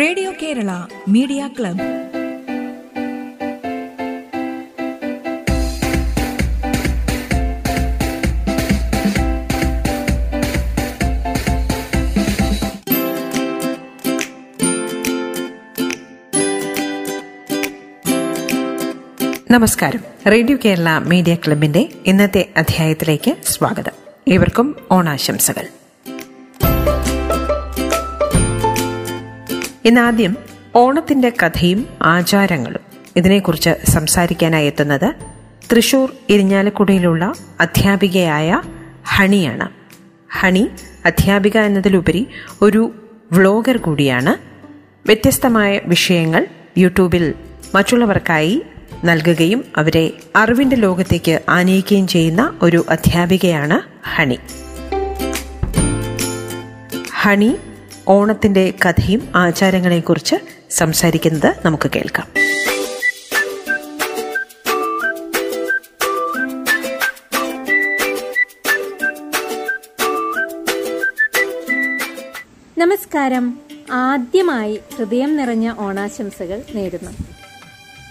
Radio Kerala media club. നമസ്കാരം. Radio Kerala media ക്ലബിന്റെ ഇന്നത്തെ അധ്യായത്തിലേക്ക് സ്വാഗതം. ഏവർക്കും ഓണാശംസകൾ. ഇന്നാദ്യം ഓണത്തിന്റെ കഥയും ആചാരങ്ങളും. ഇതിനെക്കുറിച്ച് സംസാരിക്കാനായി എത്തുന്നത് തൃശൂർ ഇരിഞ്ഞാലക്കുടയിലുള്ള അധ്യാപികയായ ഹണിയാണ്. ഹണി അധ്യാപിക എന്നതിലുപരി ഒരു വ്ളോഗർ കൂടിയാണ്. വ്യത്യസ്തമായ വിഷയങ്ങൾ യൂട്യൂബിൽ മറ്റുള്ളവർക്കായി നൽകുകയും അവരെ അറിവിന്റെ ലോകത്തേക്ക് ആനയിക്കുകയും ചെയ്യുന്ന ഒരു അധ്യാപികയാണ് ഹണി. ഹണി ഓണത്തിന്റെ കഥയും ആചാരങ്ങളെക്കുറിച്ച് സംസാരിക്കുന്നത് നമുക്ക് കേൾക്കാം. നമസ്കാരം. ആദ്യമായി ഹൃദയം നിറഞ്ഞ ഓണാശംസകൾ നേരുന്നു.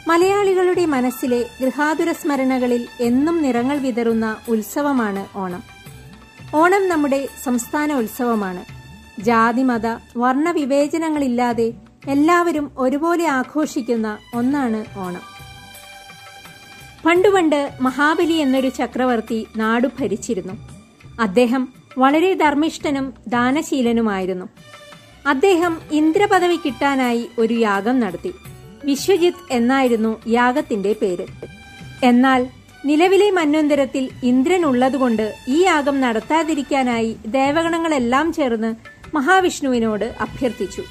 മലയാളികളുടെ മനസ്സിലെ ഗൃഹാതുര സ്മരണകളിൽ എന്നും നിറങ്ങൾ വിതറുന്ന ഉത്സവമാണ് ഓണം. ഓണം നമ്മുടെ സംസ്ഥാന ഉത്സവമാണ്. ജാതിമത വർണ വിവേചനങ്ങളില്ലാതെ എല്ലാവരും ഒരുപോലെ ആഘോഷിക്കുന്ന ഒന്നാണ് ഓണം. പണ്ടുപണ്ട് മഹാബലി എന്നൊരു ചക്രവർത്തി നാടു ഭരിച്ചിരുന്നു. അദ്ദേഹം വളരെ ധർമ്മിഷ്ഠനും ദാനശീലനുമായിരുന്നു. അദ്ദേഹം ഇന്ദ്രപദവി കിട്ടാനായി ഒരു യാഗം നടത്തി. വിശ്വജിത്ത് എന്നായിരുന്നു യാഗത്തിന്റെ പേര്. എന്നാൽ നിലവിലെ മന്വന്തരത്തിൽ ഇന്ദ്രൻ ഉള്ളതുകൊണ്ട് ഈ യാഗം നടത്താതിരിക്കാനായി ദേവഗണങ്ങളെല്ലാം ചേർന്ന് മഹാവിഷ്ണുവിനോട് അഭ്യർത്ഥിച്ചു.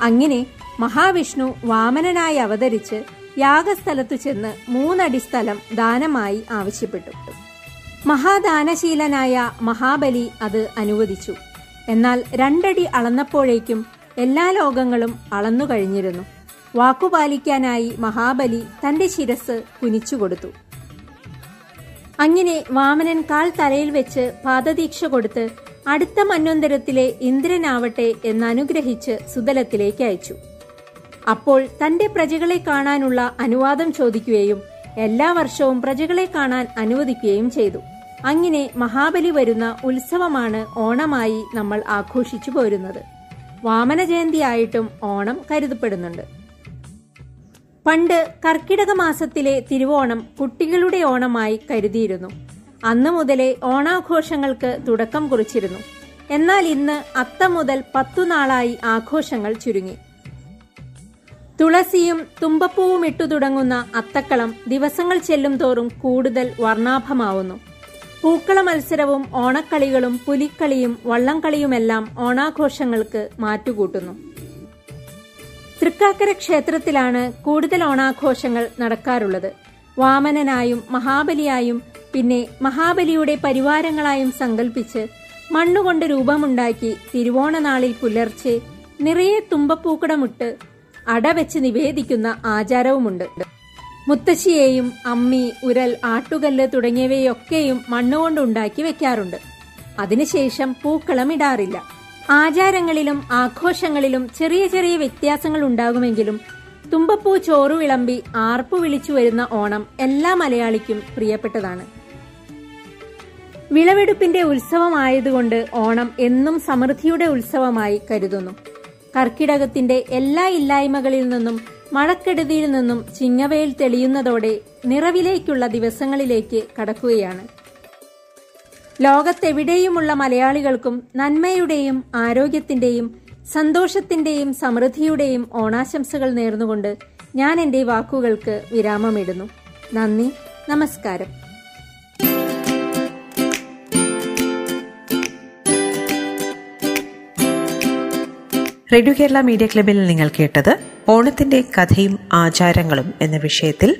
അങ്ങനെ മഹാവിഷ്ണു വാമനനായി അവതരിച്ച് യാഗസ്ഥലത്തു ചെന്ന് മൂന്നടി സ്ഥലം ദാനമായി ആവശ്യപ്പെട്ടു. മഹാദാനശീലനായ മഹാബലി അത് അനുവദിച്ചു. എന്നാൽ രണ്ടടി അളന്നപ്പോഴേക്കും എല്ലാ ലോകങ്ങളും അളന്നു കഴിഞ്ഞിരുന്നു. വാക്കുപാലിക്കാനായി മഹാബലി തന്റെ ശിരസ് കുനിച്ചുകൊടുത്തു അങ്ങനെ വാമനൻ കാൽ തലയിൽ വെച്ച് പാദദീക്ഷ കൊടുത്ത് അടുത്ത മന്വന്തരത്തിലെ ഇന്ദ്രനാവട്ടെ എന്നനുഗ്രഹിച്ച് സുതലത്തിലേക്ക് അയച്ചു. അപ്പോൾ തന്റെ പ്രജകളെ കാണാനുള്ള അനുവാദം ചോദിക്കുകയും എല്ലാ വർഷവും പ്രജകളെ കാണാൻ അനുവദിക്കുകയും ചെയ്തു. അങ്ങനെ മഹാബലി വരുന്ന ഉത്സവമാണ് ഓണമായി നമ്മൾ ആഘോഷിച്ചു പോരുന്നത്. വാമന ജയന്തിയായിട്ടും ഓണം കരുതപ്പെടുന്നുണ്ട്. പണ്ട് കർക്കിടക മാസത്തിലെ തിരുവോണം കുട്ടികളുടെ ഓണമായി കരുതിയിരുന്നു. അന്നു മുതലേ ഓണാഘോഷങ്ങൾക്ക് തുടക്കം കുറിച്ചിരുന്നു. എന്നാൽ ഇന്ന് അത്തം മുതൽ പത്തു നാളായി ആഘോഷങ്ങൾ ചുരുങ്ങി. തുളസിയും തുമ്പപ്പൂവും ഇട്ടു തുടങ്ങുന്ന അത്തക്കളം ദിവസങ്ങൾ ചെല്ലും തോറും കൂടുതൽ വർണാഭമാവുന്നു. പൂക്കള മത്സരവും ഓണക്കളികളും പുലിക്കളിയും വള്ളംകളിയുമെല്ലാം ഓണാഘോഷങ്ങൾക്ക് മാറ്റുകൂട്ടുന്നു. തൃക്കാക്കര ക്ഷേത്രത്തിലാണ് കൂടുതൽ ഓണാഘോഷങ്ങൾ നടക്കാറുള്ളത്. വാമനനായും മഹാബലിയായും പിന്നെ മഹാബലിയുടെ പരിവാരങ്ങളായും സങ്കല്പിച്ച് മണ്ണുകൊണ്ട് രൂപമുണ്ടാക്കി തിരുവോണനാളിൽ പുലർച്ചെ നിറയെ തുമ്പപ്പൂക്കടമിട്ട് അടവെച്ച് നിവേദിക്കുന്ന ആചാരവുമുണ്ട്. മുത്തശ്ശിയെയും അമ്മി ഉരൽ ആട്ടുകല്ല് തുടങ്ങിയവയൊക്കെയും മണ്ണുകൊണ്ട് ഉണ്ടാക്കി വെക്കാറുണ്ട്. അതിനുശേഷം പൂക്കളം ഇടാറില്ല. ആചാരങ്ങളിലും ആഘോഷങ്ങളിലും ചെറിയ ചെറിയ വ്യത്യാസങ്ങൾ ഉണ്ടാകുമെങ്കിലും തുമ്പപ്പൂ ചോറു വിളമ്പി ആർപ്പു വിളിച്ചു വരുന്ന ഓണം എല്ലാ മലയാളിക്കും പ്രിയപ്പെട്ടതാണ്. വിളവെടുപ്പിന്റെ ഉത്സവമായതുകൊണ്ട് ഓണം എന്നും സമൃദ്ധിയുടെ ഉത്സവമായി കരുതുന്നു. കർക്കിടകത്തിന്റെ എല്ലാ ഇല്ലായ്മകളിൽ നിന്നും മഴക്കെടുതിയിൽ നിന്നും ചിങ്ങവയിൽ തെളിയുന്നതോടെ നിറവിലേക്കുള്ള ദിവസങ്ങളിലേക്ക് കടക്കുകയാണ്. ലോകത്തെവിടെയുമുള്ള മലയാളികൾക്കും നന്മയുടെയും ആരോഗ്യത്തിന്റെയും സന്തോഷത്തിന്റെയും സമൃദ്ധിയുടെയും ഓണാശംസകൾ നേർന്നുകൊണ്ട് ഞാൻ എന്റെ വാക്കുകൾക്ക് വിരാമമിടുന്നു. നന്ദി നമസ്കാരം. റേഡിയോ കേരള മീഡിയ ക്ലബിൽ നിങ്ങൾ കേട്ടത് ഓണത്തിന്റെ കഥയും ആചാരങ്ങളും എന്ന വിഷയത്തിൽ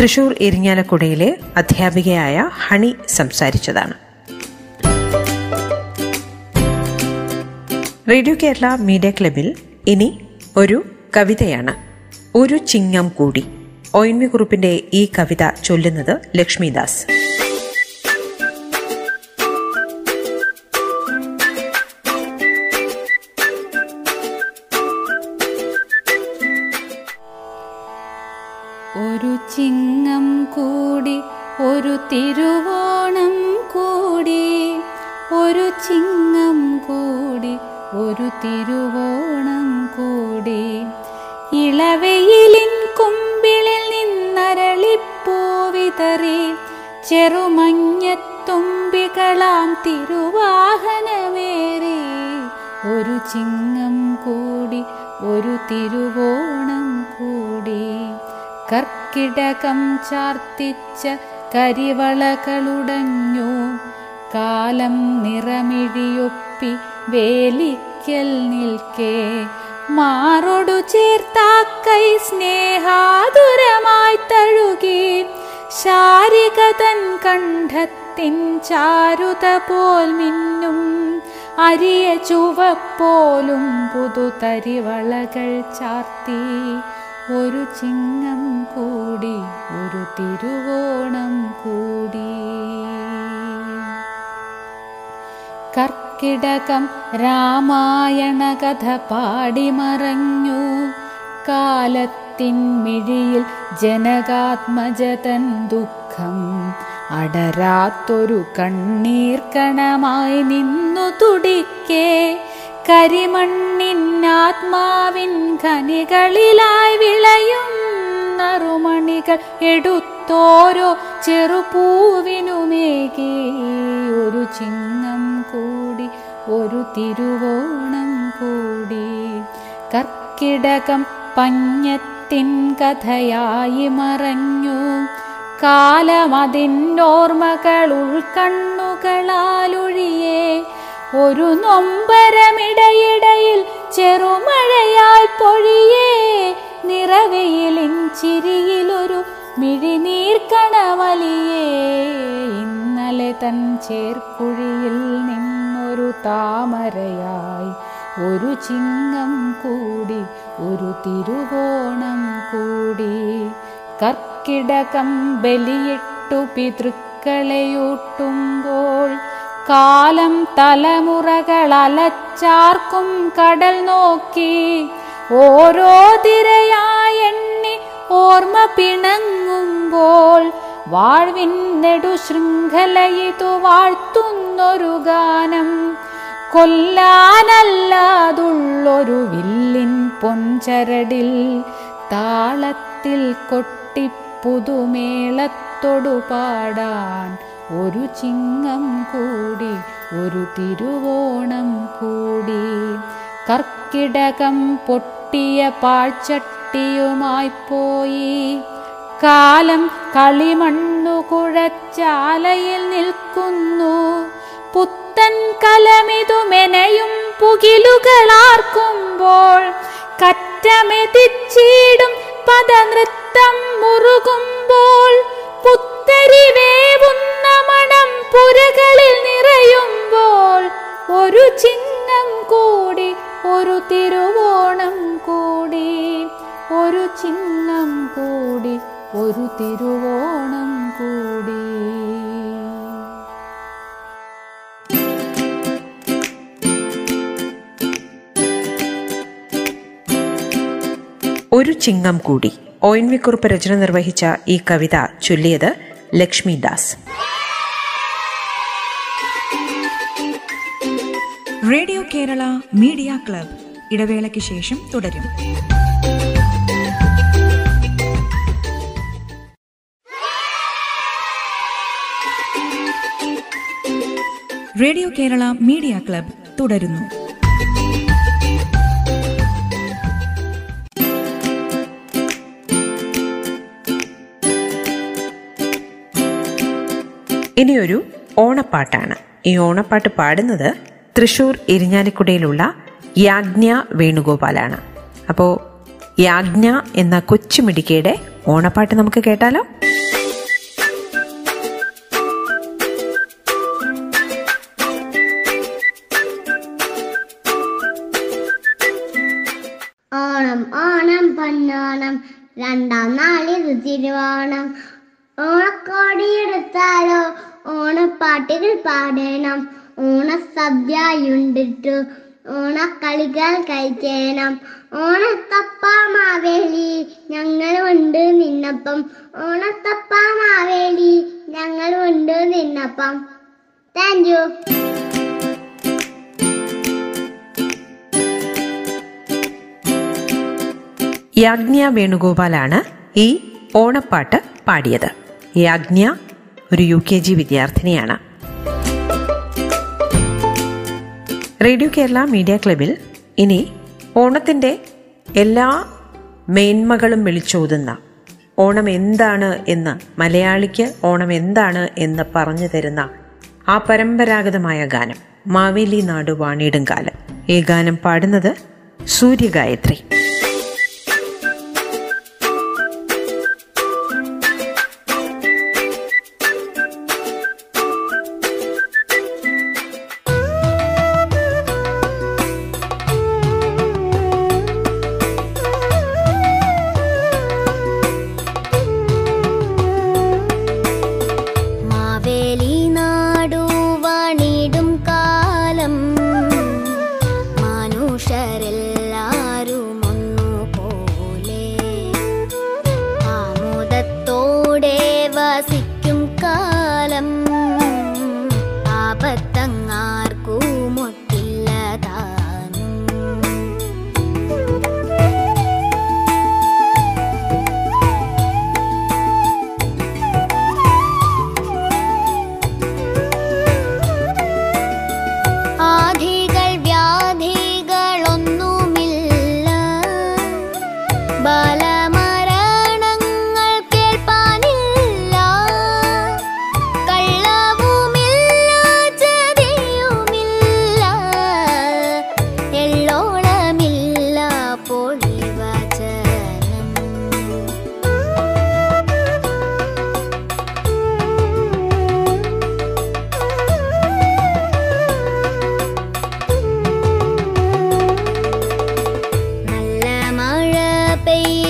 തൃശൂർ എരിഞ്ഞാലക്കുടയിലെ അധ്യാപികയായ ഹണി സംസാരിച്ചതാണ്. റേഡിയോ കേരള മീഡിയ ക്ലബിൽ ഇനി ഒരു കവിതയാണ്. ഒരു ചിങ്ങം കൂടി. ഒ കുറിപ്പിന്റെ ഈ കവിത ചൊല്ലുന്നത് ലക്ഷ്മിദാസ്. ഒരു കൂടി ഒരു തിരുവോണം കൂടി. കർക്കിടകം ചാർത്തിച്ച കരിവളകളുടഞ്ഞു കാലം നിറമിഴിയൊപ്പി വേലിക്കൽ നിൽക്കേ. മാറൊടു ചേർത്താക്കൈ സ്നേഹാതുരമായി തഴുകി. ശാരികതൻ കണ്ഠത്തിൻ ചാരുത പോൽ മിന്നും അരിയ ചുവപ്പോലും പുതുതരിവളകൾ ചാർത്തി. ഒരു ചിങ്ങം കൂടി ഒരു തിരുവോണം കൂടി. കർക്കിടകം രാമായണ കഥ പാടിമറഞ്ഞു കാലത്തിൻ മിഴിയിൽ ജനകാത്മജതൻ ദുഃഖം അടരാത്തൊരു കണ്ണീർ കണമായി നിന്നു തുടിക്കേ. കരിമണ്ണിൻ ആത്മാവിൻ ഖനികളിലായി വിളയും നറുമണികൾ എടുത്തോരോ ചെറുപൂവിനുമേകി ഒരു ചിങ്ങം കൂടി ഒരു തിരുവോണം കൂടി. കർക്കിടകം പഞ്ഞത്തിൻ കഥയായി മറഞ്ഞു. കാലമതിന്നോർമ്മകൾ ഉൾക്കണ്ണുകളാലൊഴിയേ ഒരു നൊമ്പരമിടയിടയിൽ ചെറുമഴയായി പൊഴിയേ. നിറവയിലിൻ ചിരിയിലൊരു മിഴിനീർക്കണവലിയേ. ഇന്നലെ തൻ ചേർക്കുഴിയിൽ നിന്നൊരു താമരയായി ഒരു ചിങ്ങം കൂടി ഒരു തിരുവോണം കൂടി. കർക്കിടകം ബലിയിട്ടു പിതൃക്കളെയൂട്ടുമ്പോൾ കാലം തലമുറകൾ അലച്ചാർക്കും കടൽ നോക്കി ഓരോ തിരയായി ഓർമ്മ പിണങ്ങുമ്പോൾ വാഴ്വിൻ നെടു ശൃംഖലയിതു വാഴ്ത്തുന്നൊരു ഗാനം. കൊല്ലാനല്ലാതുള്ളൊരു വില്ലിൻ പൊൻചരടിൽ താളത്തിൽ കൊട്ടി പുതുമേളത്തൊടു പാടാൻ ഒരു ചിങ്ങം കൂടി ഒരു തിരുവോണം കൂടി. കർക്കിടകം പൊട്ടിയ പാഴ്ചട്ടിയുമായി പോയി കാലം കളിമണ്ണു കുഴച്ചാലയിൽ നിൽക്കുന്നു. പുത്തൻ കലമിതു മെനയും പുകിലുകളാർക്കുമ്പോൾ കറ്റമെതിച്ചിടും പദനൃത്തം മുറുകുമ്പോൾ പുത്തരി വേവുന്ന മണം പുരകളിൽ നിറയുമ്പോൾ ഒരു ചിങ്ങം കൂടി ഒരു തിരുവോണം കൂടി ഒരു ചിങ്ങം കൂടി ഒരു തിരുവോണം കൂടി. ഒരു ചിങ്ങം കൂടി. ഒ എൻ വി കുറുപ്പ് രചന നിർവഹിച്ച ഈ കവിത ചൊല്ലിയത് Lakshmi Das radio Kerala media club. ഇടവേളയ്ക്ക് ശേഷം തുടരും. റേഡിയോ കേരള മീഡിയ ക്ലബ് തുടരുന്നു. ഇനിയൊരു ഓണപ്പാട്ടാണ്. ഈ ഓണപ്പാട്ട് പാടുന്നത് തൃശൂർ ഇരിഞ്ഞാലിക്കുടയിലുള്ള യാജ്ഞ വേണുഗോപാലാണ്. അപ്പോൾ യാജ്ഞ എന്ന കൊച്ചുമിടിക്കയുടെ ഓണപ്പാട്ട് നമുക്ക് കേട്ടാലോ? ഓണം ഓണം പൊന്നോണം. രണ്ടാം നാളിത് തിരുവോണം. ഓണക്കോടിയെടുത്താലോ ഓണപ്പാട്ടുകൾ പാടണം. ഓണസദ്യയുണ്ടിട്ടു ഓണക്കളികൾ കഴിക്കണം. ഓണത്തപ്പ മാവേലി ഞങ്ങളുണ്ട് നിന്നപ്പം. ഓണത്തപ്പ മാവേലി ഞങ്ങൾ ഉണ്ട് നിന്നപ്പം. താങ്ക് യു യാജ്ഞ വേണുഗോപാലാണ് ഈ ഓണപ്പാട്ട് പാടിയത്. യാജ്ഞ ഒരു യു കെ ജി വിദ്യാർത്ഥിനിയാണ്. റേഡിയോ കേരള മീഡിയ ക്ലബിൽ ഇനി ഓണത്തിന്റെ എല്ലാ മേന്മകളും വിളിച്ചോതുന്ന ഓണം എന്താണ് എന്ന് മലയാളിക്ക് ഓണം എന്താണ് എന്ന് പറഞ്ഞു തരുന്ന ആ പരമ്പരാഗതമായ ഗാനം മാവേലി നാട് വാണിയിടും കാലം ഈ ഗാനം പാടുന്നത് സൂര്യഗായത്രി. Ti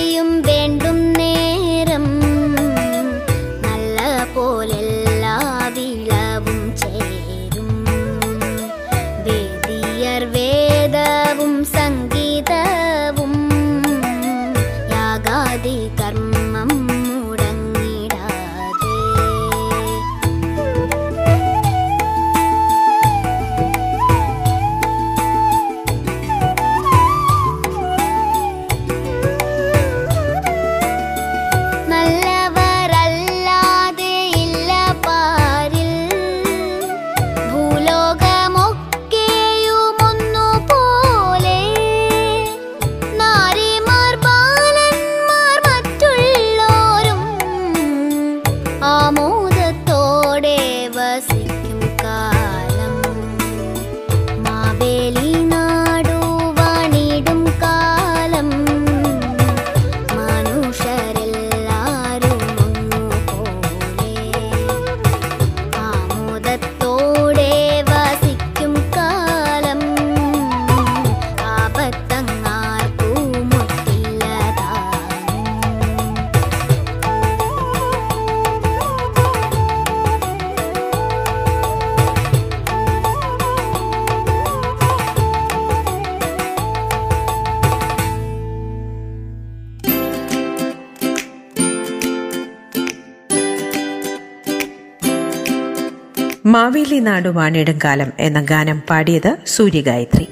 മാവേലി നാടു വാണിടും കാലം എന്ന ഗാനം പാടിയത് സൂര്യഗായത്രി.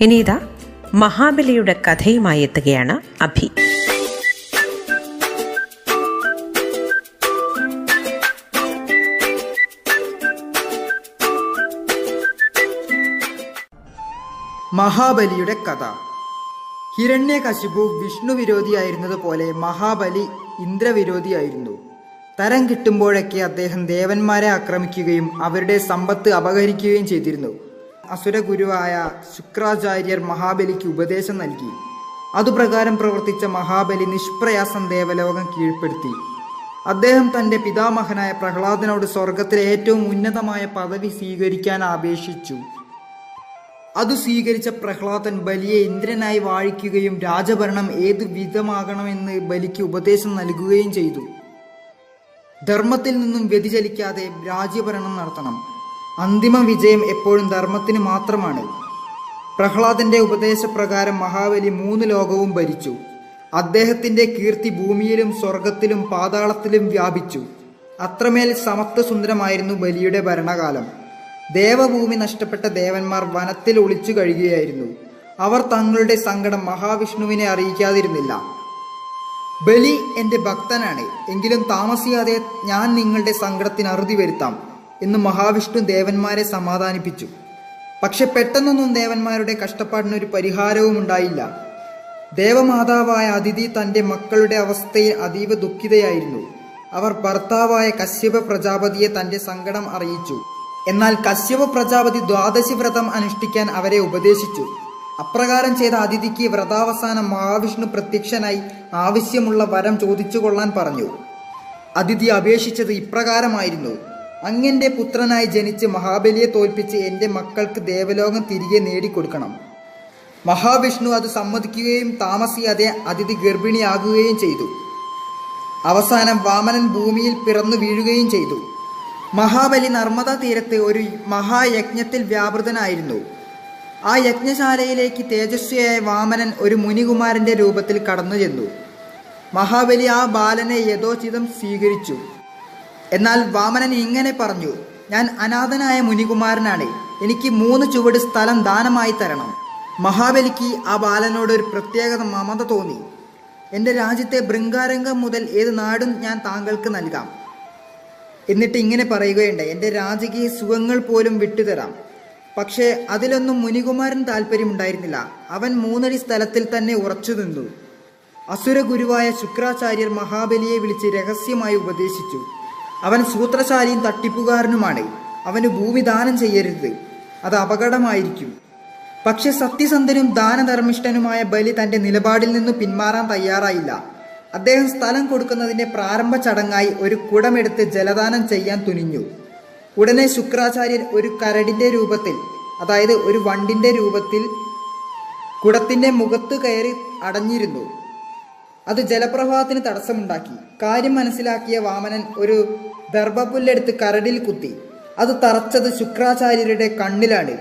ഇനി ഇതാ മഹാബലിയുടെ കഥയുമായി എത്തുകയാണ് അഭി. മഹാബലിയുടെ കഥ. ഹിരണ്യകശിപു വിഷ്ണു വിരോധിയായിരുന്നതുപോലെ മഹാബലി ഇന്ദ്രവിരോധിയായിരുന്നു. തരം കിട്ടുമ്പോഴൊക്കെ അദ്ദേഹം ദേവന്മാരെ ആക്രമിക്കുകയും അവരുടെ സമ്പത്ത് അപഹരിക്കുകയും ചെയ്തിരുന്നു. അസുരഗുരുവായ ശുക്രാചാര്യർ മഹാബലിക്ക് ഉപദേശം നൽകി. അതുപ്രകാരം പ്രവർത്തിച്ച മഹാബലി നിഷ്പ്രയാസം ദേവലോകം കീഴ്പ്പെടുത്തി. അദ്ദേഹം തന്റെ പിതാമഹനായ പ്രഹ്ലാദനോട് സ്വർഗത്തിലെ ഏറ്റവും ഉന്നതമായ പദവി സ്വീകരിക്കാൻ അപേക്ഷിച്ചു അത് സ്വീകരിച്ച പ്രഹ്ലാദൻ ബലിയെ ഇന്ദ്രനായി വാഴിക്കുകയും രാജഭരണം ഏതു വിധമാകണമെന്ന് ബലിക്ക് ഉപദേശം നൽകുകയും ചെയ്തു. ധർമ്മത്തിൽ നിന്നും വ്യതിചലിക്കാതെ രാജ്യഭരണം നടത്തണം. അന്തിമ വിജയം എപ്പോഴും ധർമ്മത്തിന് മാത്രമാണ്. പ്രഹ്ലാദന്റെ ഉപദേശപ്രകാരം മഹാബലി മൂന്ന് ലോകവും ഭരിച്ചു. അദ്ദേഹത്തിന്റെ കീർത്തി ഭൂമിയിലും സ്വർഗത്തിലും പാതാളത്തിലും വ്യാപിച്ചു. അത്രമേൽ സമത്വസുന്ദരമായിരുന്നു ബലിയുടെ ഭരണകാലം. ദേവഭൂമി നഷ്ടപ്പെട്ട ദേവന്മാർ വനത്തിൽ ഒളിച്ചു കഴിയുകയായിരുന്നു. അവർ തങ്ങളുടെ സങ്കടം മഹാവിഷ്ണുവിനെ അറിയിക്കാതിരുന്നില്ല. ബലി എന്റെ ഭക്തനാണ്. എങ്കിലും താമസിയാതെ ഞാൻ നിങ്ങളുടെ സങ്കടത്തിന് അറുതി വരുത്താം എന്ന് മഹാവിഷ്ണു ദേവന്മാരെ സമാധാനിപ്പിച്ചു. പക്ഷെ പെട്ടെന്നൊന്നും ദേവന്മാരുടെ കഷ്ടപ്പാടിനൊരു പരിഹാരവും ഉണ്ടായില്ല. ദേവമാതാവായ അതിഥി തന്റെ മക്കളുടെ അവസ്ഥയിൽ അതീവ ദുഃഖിതയായിരുന്നു. അവർ ഭർത്താവായ കശ്യപ പ്രജാപതിയെ തന്റെ സങ്കടം അറിയിച്ചു. എന്നാൽ കശ്യപ പ്രജാപതി ദ്വാദശി വ്രതം അനുഷ്ഠിക്കാൻ അവരെ ഉപദേശിച്ചു. അപ്രകാരം ചെയ്ത അതിഥിക്ക് വ്രതാവസാനം മഹാവിഷ്ണു പ്രത്യക്ഷനായി ആവശ്യമുള്ള വരം ചോദിച്ചു കൊള്ളാൻ പറഞ്ഞു. അതിഥി അപേക്ഷിച്ചത് ഇപ്രകാരമായിരുന്നു. അങ്ങന്റെ പുത്രനായി ജനിച്ച് മഹാബലിയെ തോൽപ്പിച്ച് എന്റെ മക്കൾക്ക് ദേവലോകം തിരികെ നേടിക്കൊടുക്കണം. മഹാവിഷ്ണു അത് സമ്മതിക്കുകയും താമസിയാതെ അതിഥി ഗർഭിണിയാകുകയും ചെയ്തു. അവസാനം വാമനൻ ഭൂമിയിൽ പിറന്നു വീഴുകയും ചെയ്തു. മഹാബലി നർമ്മദാ തീരത്ത് ഒരു മഹായജ്ഞത്തിൽ വ്യാപൃതനായിരുന്നു. ആ യജ്ഞശാലയിലേക്ക് തേജസ്വിയായ വാമനൻ ഒരു മുനികുമാരന്റെ രൂപത്തിൽ കടന്നു ചെന്നു. മഹാബലി ആ ബാലനെ യഥോചിതം സ്വീകരിച്ചു. എന്നാൽ വാമനൻ ഇങ്ങനെ പറഞ്ഞു ഞാൻ അനാഥനായ മുനികുമാരനാണ്. എനിക്ക് മൂന്ന് ചുവട് സ്ഥലം ദാനമായി തരണം. മഹാബലിക്ക് ആ ബാലനോട് ഒരു പ്രത്യേകത മമത തോന്നി. എന്റെ രാജ്യത്തെ ബൃങ്കാരംഗം മുതൽ ഏത് നാടും ഞാൻ താങ്കൾക്ക് നൽകാം. എന്നിട്ട് ഇങ്ങനെ പറയുകയുണ്ട് എന്റെ രാജകീയ സുഖങ്ങൾ പോലും വിട്ടുതരാം. പക്ഷേ അതിലൊന്നും മുനികുമാരൻ താല്പര്യമുണ്ടായിരുന്നില്ല അവൻ മൂന്നടി സ്ഥലത്തിൽ തന്നെ ഉറച്ചു നിന്നു. അസുരഗുരുവായ ശുക്രാചാര്യർ മഹാബലിയെ വിളിച്ച് രഹസ്യമായി ഉപദേശിച്ചു. അവൻ സൂത്രശാലിയും തട്ടിപ്പുകാരനുമാണ്. അവന് ഭൂമി ദാനം ചെയ്യരുത്. അത് അപകടമായിരിക്കും. പക്ഷെ സത്യസന്ധനും ദാനധർമ്മിഷ്ഠനുമായ ബലി തന്റെ നിലപാടിൽ നിന്ന് പിന്മാറാൻ തയ്യാറായില്ല. അദ്ദേഹം സ്ഥലം കൊടുക്കുന്നതിന്റെ പ്രാരംഭ ചടങ്ങായി ഒരു കുടമെടുത്ത് ജലദാനം ചെയ്യാൻ തുനിഞ്ഞു. ഉടനെ ശുക്രാചാര്യൻ ഒരു കരടിന്റെ രൂപത്തിൽ അതായത് ഒരു വണ്ടിന്റെ രൂപത്തിൽ കുടത്തിന്റെ മുഖത്ത് കയറി അടഞ്ഞിരുന്നു. അത് ജലപ്രവാഹത്തിന് തടസ്സമുണ്ടാക്കി. കാര്യം മനസ്സിലാക്കിയ വാമനൻ ഒരു ദർഭപ്പുല്ലെടുത്ത് കരടിൽ കുത്തി. അത് തറച്ചത് ശുക്രാചാര്യരുടെ കണ്ണിലാണ്.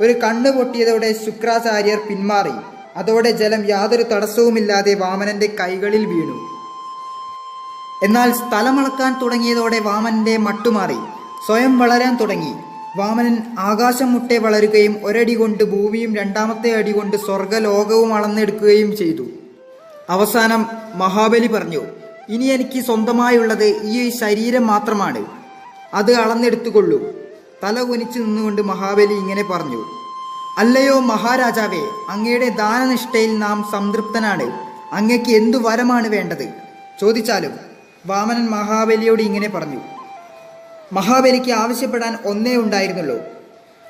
ഒരു കണ്ണ് പൊട്ടിയതോടെ ശുക്രാചാര്യർ പിന്മാറി. അതോടെ ജലം യാതൊരു തടസ്സവുമില്ലാതെ വാമനന്റെ കൈകളിൽ വീണു. എന്നാൽ സ്ഥലമളക്കാൻ തുടങ്ങിയതോടെ വാമനന്റെ മട്ടുമാറി. സ്വയം വളരാൻ തുടങ്ങി. വാമനൻ ആകാശം മുട്ടെ വളരുകയും ഒരടി കൊണ്ട് ഭൂമിയും രണ്ടാമത്തെ അടി കൊണ്ട് സ്വർഗലോകവും അളന്നെടുക്കുകയും ചെയ്തു. അവസാനം മഹാബലി പറഞ്ഞു ഇനി എനിക്ക് സ്വന്തമായുള്ളത് ഈ ശരീരം മാത്രമാണ്. അത് അളന്നെടുത്തുകൊള്ളൂ. തല കുനിച്ചു നിന്നുകൊണ്ട് മഹാബലി ഇങ്ങനെ പറഞ്ഞു അല്ലയോ മഹാരാജാവേ അങ്ങയുടെ ദാനനിഷ്ഠയിൽ നാം സംതൃപ്തനാണ്. അങ്ങയ്ക്ക് എന്തു വരമാണ് വേണ്ടത്? ചോദിച്ചാലും വാമനൻ മഹാബലിയോട് ഇങ്ങനെ പറഞ്ഞു മഹാബലിക്ക് ആവശ്യപ്പെടാൻ ഒന്നേ ഉണ്ടായിരുന്നുള്ളൂ.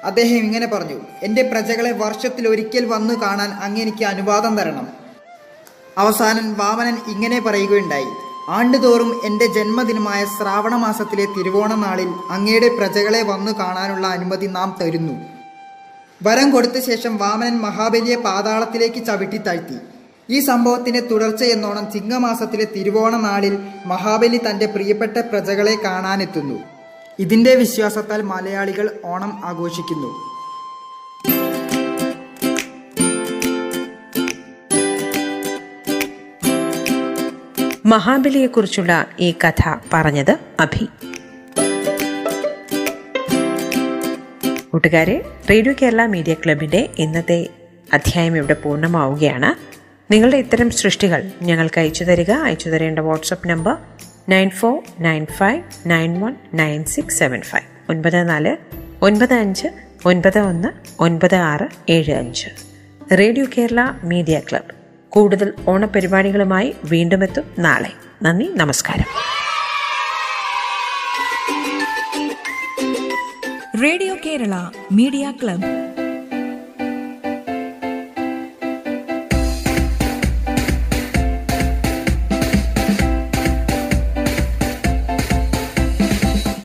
അദ്ദേഹം ഇങ്ങനെ പറഞ്ഞു എന്റെ പ്രജകളെ വർഷത്തിൽ ഒരിക്കൽ വന്നു കാണാൻ അങ്ങ് എനിക്ക് അനുവാദം തരണം. അവസാനം വാമനൻ ഇങ്ങനെ പറയുകയുണ്ടായി ആണ്ടുതോറും എന്റെ ജന്മദിനമായ ശ്രാവണ മാസത്തിലെ തിരുവോണ നാളിൽ അങ്ങയുടെ പ്രജകളെ വന്നു കാണാനുള്ള അനുമതി നാം തരുന്നു. വരം കൊടുത്ത ശേഷം വാമനൻ മഹാബലിയെ പാതാളത്തിലേക്ക് ചവിട്ടി താഴ്ത്തി. ഈ സംഭവത്തിന്റെ തുടർച്ച എന്നോണം ചിങ്ങമാസത്തിലെ തിരുവോണ നാളിൽ മഹാബലി തന്റെ പ്രിയപ്പെട്ട പ്രജകളെ കാണാനെത്തുന്നു. ഇതിന്റെ വിശ്വാസത്താൽ മലയാളികൾ ഓണം ആഘോഷിക്കുന്നു. മഹാബലിയെക്കുറിച്ചുള്ള ഈ കഥ പറഞ്ഞത് അഭി. കൂട്ടുകാരെ റേഡിയോ കേരള മീഡിയ ക്ലബിന്റെ ഇന്നത്തെ അധ്യായം ഇവിടെ പൂർണമാവുകയാണ്. നിങ്ങളുടെ ഇത്തരം സൃഷ്ടികൾ ഞങ്ങൾക്ക് അയച്ചു തരിക അയച്ചു തരേണ്ട WhatsApp number nine four nine five nine one nine six seven five. ഒൻപത് നാല് ഒൻപത് അഞ്ച് ഒൻപത് ഒന്ന് ഒൻപത് ആറ് ഏഴ് അഞ്ച്. Radio Kerala media club. കൂടുതൽ ഓണപരിപാടികളുമായി വീണ്ടും എത്തും നാളെ. നന്ദി നമസ്കാരം. Radio Kerala media club.